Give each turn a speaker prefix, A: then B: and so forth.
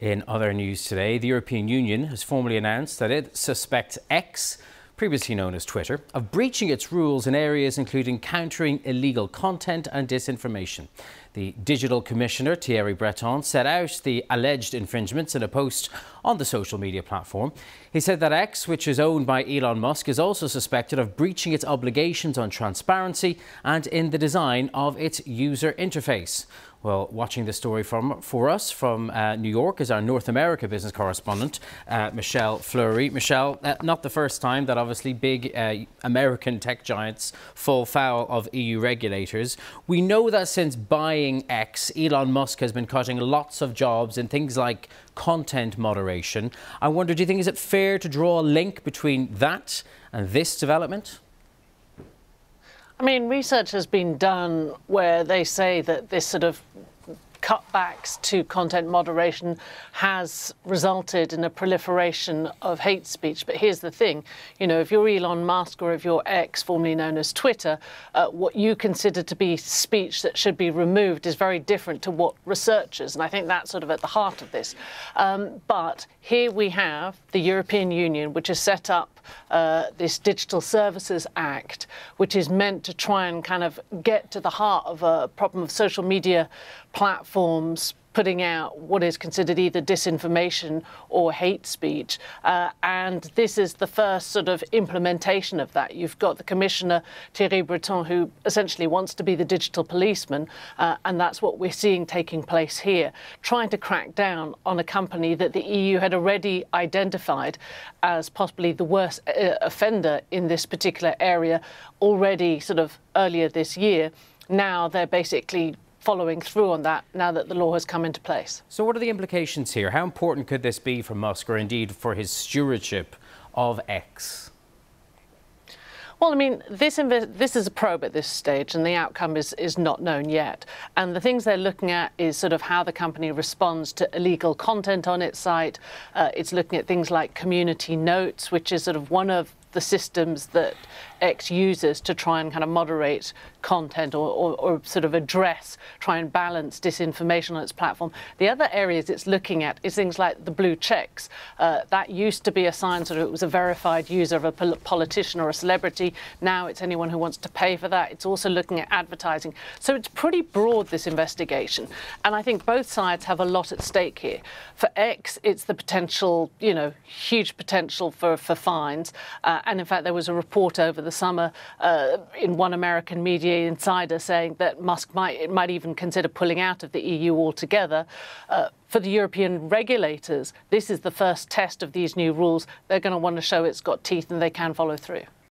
A: In other news today, the European Union has formally announced that it suspects X, previously known as Twitter, of breaching its rules in areas including countering illegal content and disinformation. The Digital Commissioner, Thierry Breton, set out the alleged infringements in a post on the social media platform. He said that X, which is owned by Elon Musk, is also suspected of breaching its obligations on transparency and in the design of its user interface. Well, watching the story from for us from uh, New York is our North America business correspondent, uh, Michelle Fleury. Michelle, uh, not the first time that obviously big uh, American tech giants fall foul of EU regulators. We know that since buying X, Elon Musk has been cutting lots of jobs in things like content moderation. I wonder, do you think is it fair to draw a link between that and this development?
B: I mean, research has been done where they say that this sort of cutbacks to content moderation has resulted in a proliferation of hate speech. But here's the thing, you know, if you're Elon Musk or if you're X, formerly known as Twitter, uh, what you consider to be speech that should be removed is very different to what researchers, and I think that's sort of at the heart of this. Um, but here we have the European Union, which has set up uh, this Digital Services Act, which is meant to try and kind of get to the heart of a problem of social media platforms putting out what is considered either disinformation or hate speech. Uh, and this is the first sort of implementation of that. You've got the Commissioner, Thierry Breton, who essentially wants to be the digital policeman, uh, and that's what we're seeing taking place here, trying to crack down on a company that the EU had already identified as possibly the worst uh, offender in this particular area already sort of earlier this year. Now they're basically following through on that now that the law has come into place.
A: So, what are the implications here? How important could this be for Musk or indeed for his stewardship of X?
B: Well, I mean, this, this is a probe at this stage, and the outcome is, is not known yet. And the things they're looking at is sort of how the company responds to illegal content on its site. Uh, it's looking at things like community notes, which is sort of one of the systems that X uses to try and kind of moderate content or, or, or, sort of address, try and balance disinformation on its platform. The other areas it's looking at is things like the blue checks. Uh, that used to be a sign sort of it was a verified user of a pol politician or a celebrity. Now it's anyone who wants to pay for that. It's also looking at advertising. So it's pretty broad, this investigation. And I think both sides have a lot at stake here. For X, it's the potential, you know, huge potential for, for fines. Uh, and in fact, there was a report over the summer uh, in one American media insider saying that Musk might, might even consider pulling out of the EU altogether. Uh, for the European regulators, this is the first test of these new rules. They're going to want to show it's got teeth and they can follow through.